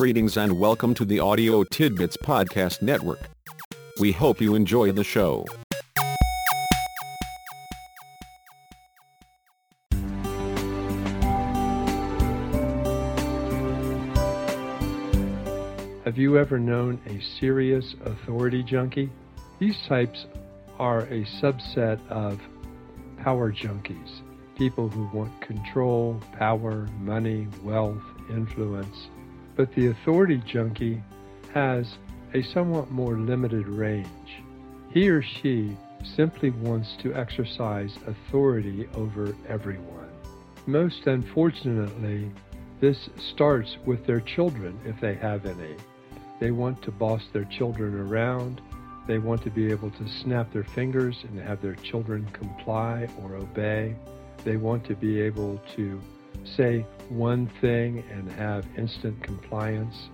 Greetings and welcome to the Audio Tidbits Podcast Network. We hope you enjoy the show. Have you ever known a serious authority junkie? These types are a subset of power junkies, people who want control, power, money, wealth, influence. But the authority junkie has a somewhat more limited range. He or she simply wants to exercise authority over everyone. Most unfortunately, this starts with their children if they have any. They want to boss their children around. They want to be able to snap their fingers and have their children comply or obey. They want to be able to say one thing and have instant compliance.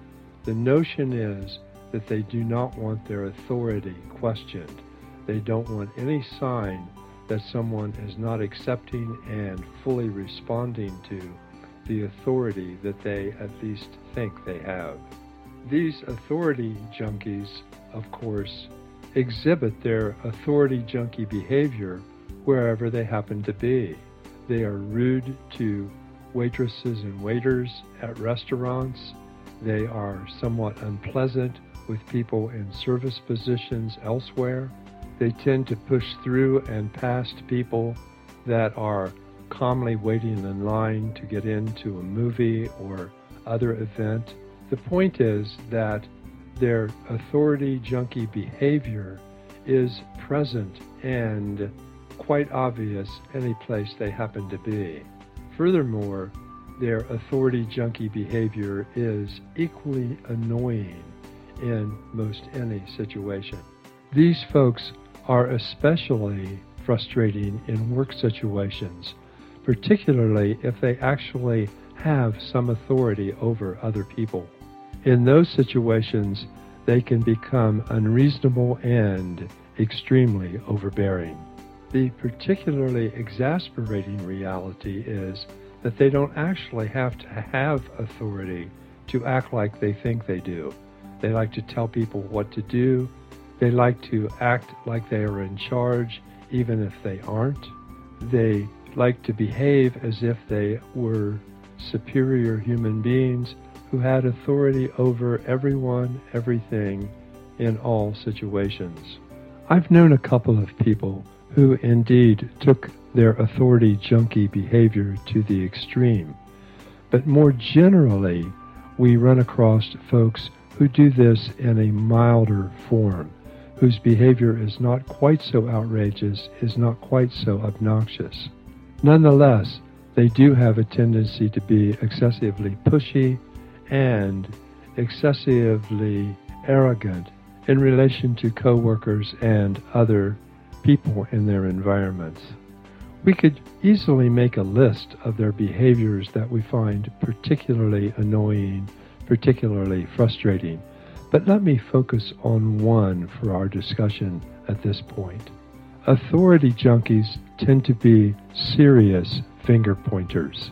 The notion is that they do not want their authority questioned. They don't want any sign that someone is not accepting and fully responding to the authority that they at least think they have. These authority junkies, of course, exhibit their authority junkie behavior wherever they happen to be. They are rude to waitresses and waiters at restaurants. They are somewhat unpleasant with people in service positions elsewhere. They tend to push through and past people that are calmly waiting in line to get into a movie or other event. The point is that their authority junkie behavior is present and quite obvious any place they happen to be. Furthermore, their authority junkie behavior is equally annoying in most any situation. These folks are especially frustrating in work situations, particularly if they actually have some authority over other people. In those situations, they can become unreasonable and extremely overbearing. The particularly exasperating reality is that they don't actually have to have authority to act like they think they do. They like to tell people what to do. They like to act like they are in charge, even if they aren't. They like to behave as if they were superior human beings who had authority over everyone, everything, in all situations. I've known a couple of people who indeed took their authority junkie behavior to the extreme. But more generally, we run across folks who do this in a milder form, whose behavior is not quite so outrageous, is not quite so obnoxious. Nonetheless, they do have a tendency to be excessively pushy and excessively arrogant in relation to coworkers and other people in their environments. We could easily make a list of their behaviors that we find particularly annoying, particularly frustrating, but let me focus on one for our discussion at this point. Authority junkies tend to be serious finger pointers.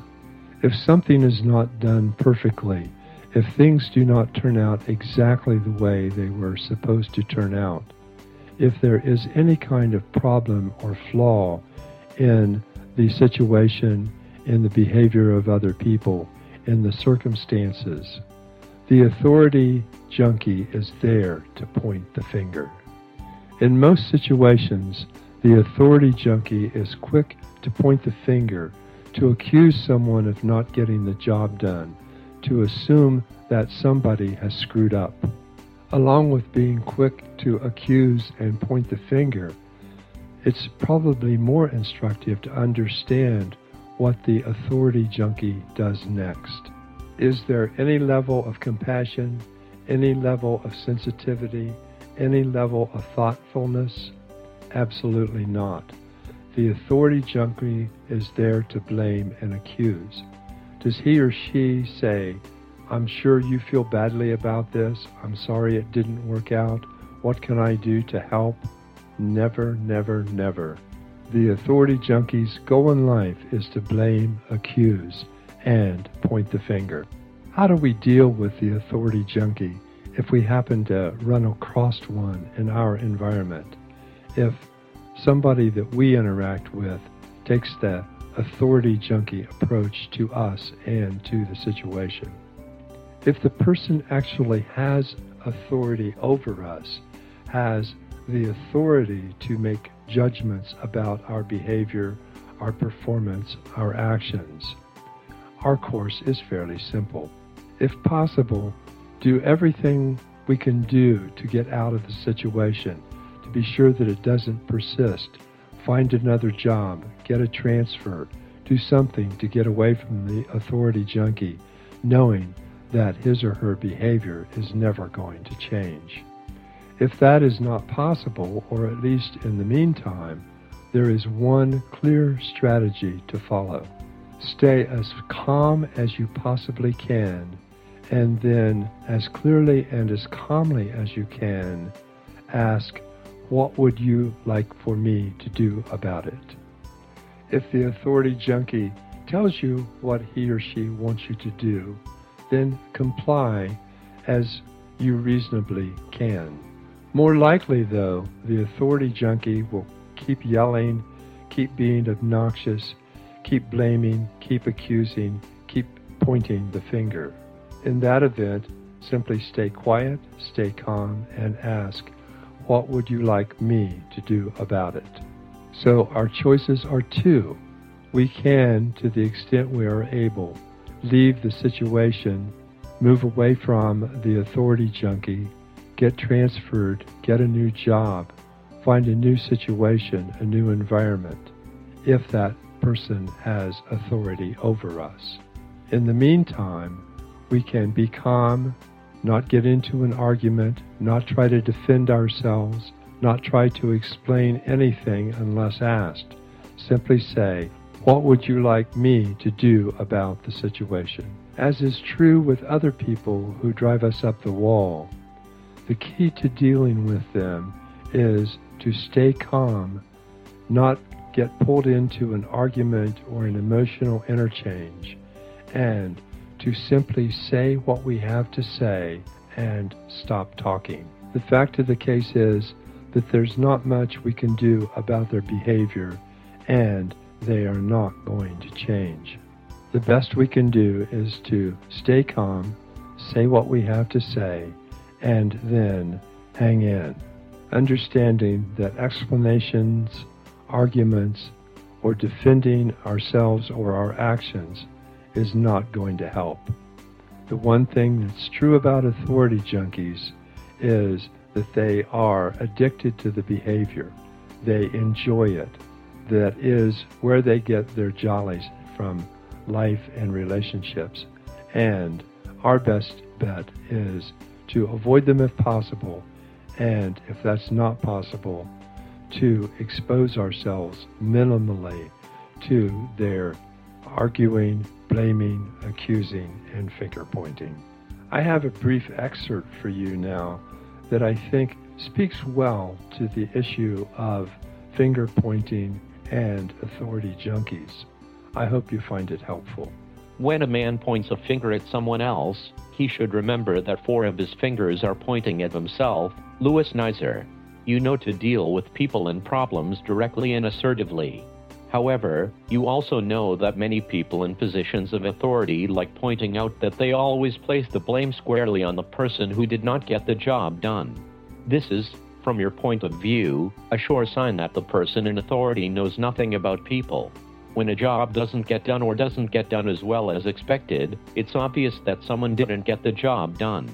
If something is not done perfectly, if things do not turn out exactly the way they were supposed to turn out, if there is any kind of problem or flaw in the situation, in the behavior of other people, in the circumstances, the authority junkie is there to point the finger. In most situations, the authority junkie is quick to point the finger, to accuse someone of not getting the job done, to assume that somebody has screwed up. Along with being quick to accuse and point the finger, it's probably more instructive to understand what the authority junkie does next. Is there any level of compassion, any level of sensitivity, any level of thoughtfulness? Absolutely not. The authority junkie is there to blame and accuse. Does he or she say, I'm sure you feel badly about this. I'm sorry it didn't work out. What can I do to help? Never, never, never. The authority junkie's goal in life is to blame, accuse, and point the finger. How do we deal with the authority junkie if we happen to run across one in our environment? If somebody that we interact with takes the authority junkie approach to us and to the situation. If the person actually has authority over us, has the authority to make judgments about our behavior, our performance, our actions, our course is fairly simple. If possible, do everything we can do to get out of the situation, to be sure that it doesn't persist find another job, get a transfer, do something to get away from the authority junkie, knowing that his or her behavior is never going to change. If that is not possible, or at least in the meantime, there is one clear strategy to follow. Stay as calm as you possibly can, and then as clearly and as calmly as you can, ask what would you like for me to do about it? If the authority junkie tells you what he or she wants you to do, then comply as you reasonably can. More likely, though, the authority junkie will keep yelling, keep being obnoxious, keep blaming, keep accusing, keep pointing the finger. In that event, simply stay quiet, stay calm, and ask, what would you like me to do about it? So our choices are two. We can, to the extent we are able, leave the situation, move away from the authority junkie, get transferred, get a new job, find a new situation, a new environment, if that person has authority over us. In the meantime, we can be calm, not get into an argument, not try to defend ourselves, not try to explain anything unless asked. Simply say, What would you like me to do about the situation? As is true with other people who drive us up the wall, the key to dealing with them is to stay calm, not get pulled into an argument or an emotional interchange, and to simply say what we have to say and stop talking. The fact of the case is that there's not much we can do about their behavior and they are not going to change. The best we can do is to stay calm, say what we have to say, and then hang in, understanding that explanations, arguments, or defending ourselves or our actions is not going to help. The one thing that's true about authority junkies is that they are addicted to the behavior. They enjoy it. That is where they get their jollies from life and relationships. And our best bet is to avoid them if possible, and if that's not possible, to expose ourselves minimally to their arguing, blaming, accusing, and finger pointing. I have a brief excerpt for you now that I think speaks well to the issue of finger pointing and authority junkies. I hope you find it helpful. When a man points a finger at someone else, he should remember that four of his fingers are pointing at himself. Louis Nizer. You know to deal with people and problems directly and assertively. However, you also know that many people in positions of authority like pointing out that they always place the blame squarely on the person who did not get the job done. This is, from your point of view, a sure sign that the person in authority knows nothing about people. When a job doesn't get done or doesn't get done as well as expected, it's obvious that someone didn't get the job done.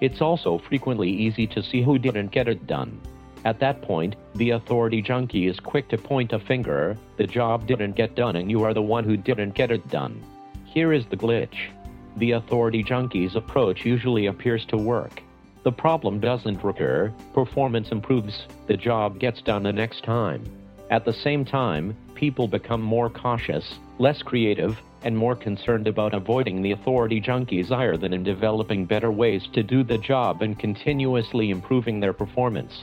It's also frequently easy to see who didn't get it done. At that point, the authority junkie is quick to point a finger, the job didn't get done and you are the one who didn't get it done. Here is the glitch. The authority junkie's approach usually appears to work. The problem doesn't recur, performance improves, the job gets done the next time. At the same time, people become more cautious, less creative, and more concerned about avoiding the authority junkie's ire than in developing better ways to do the job and continuously improving their performance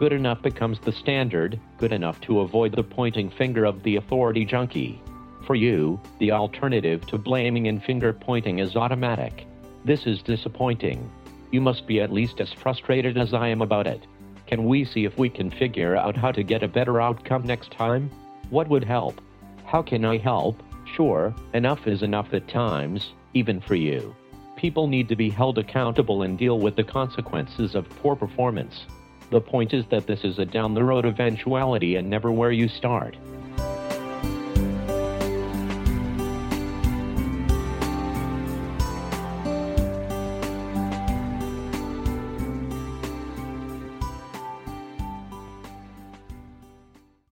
good enough becomes the standard, good enough to avoid the pointing finger of the authority junkie. For you, the alternative to blaming and finger pointing is automatic. This is disappointing. You must be at least as frustrated as I am about it. Can we see if we can figure out how to get a better outcome next time? What would help? How can I help? Sure, enough is enough at times, even for you. People need to be held accountable and deal with the consequences of poor performance. The point is that this is a down the road eventuality and never where you start.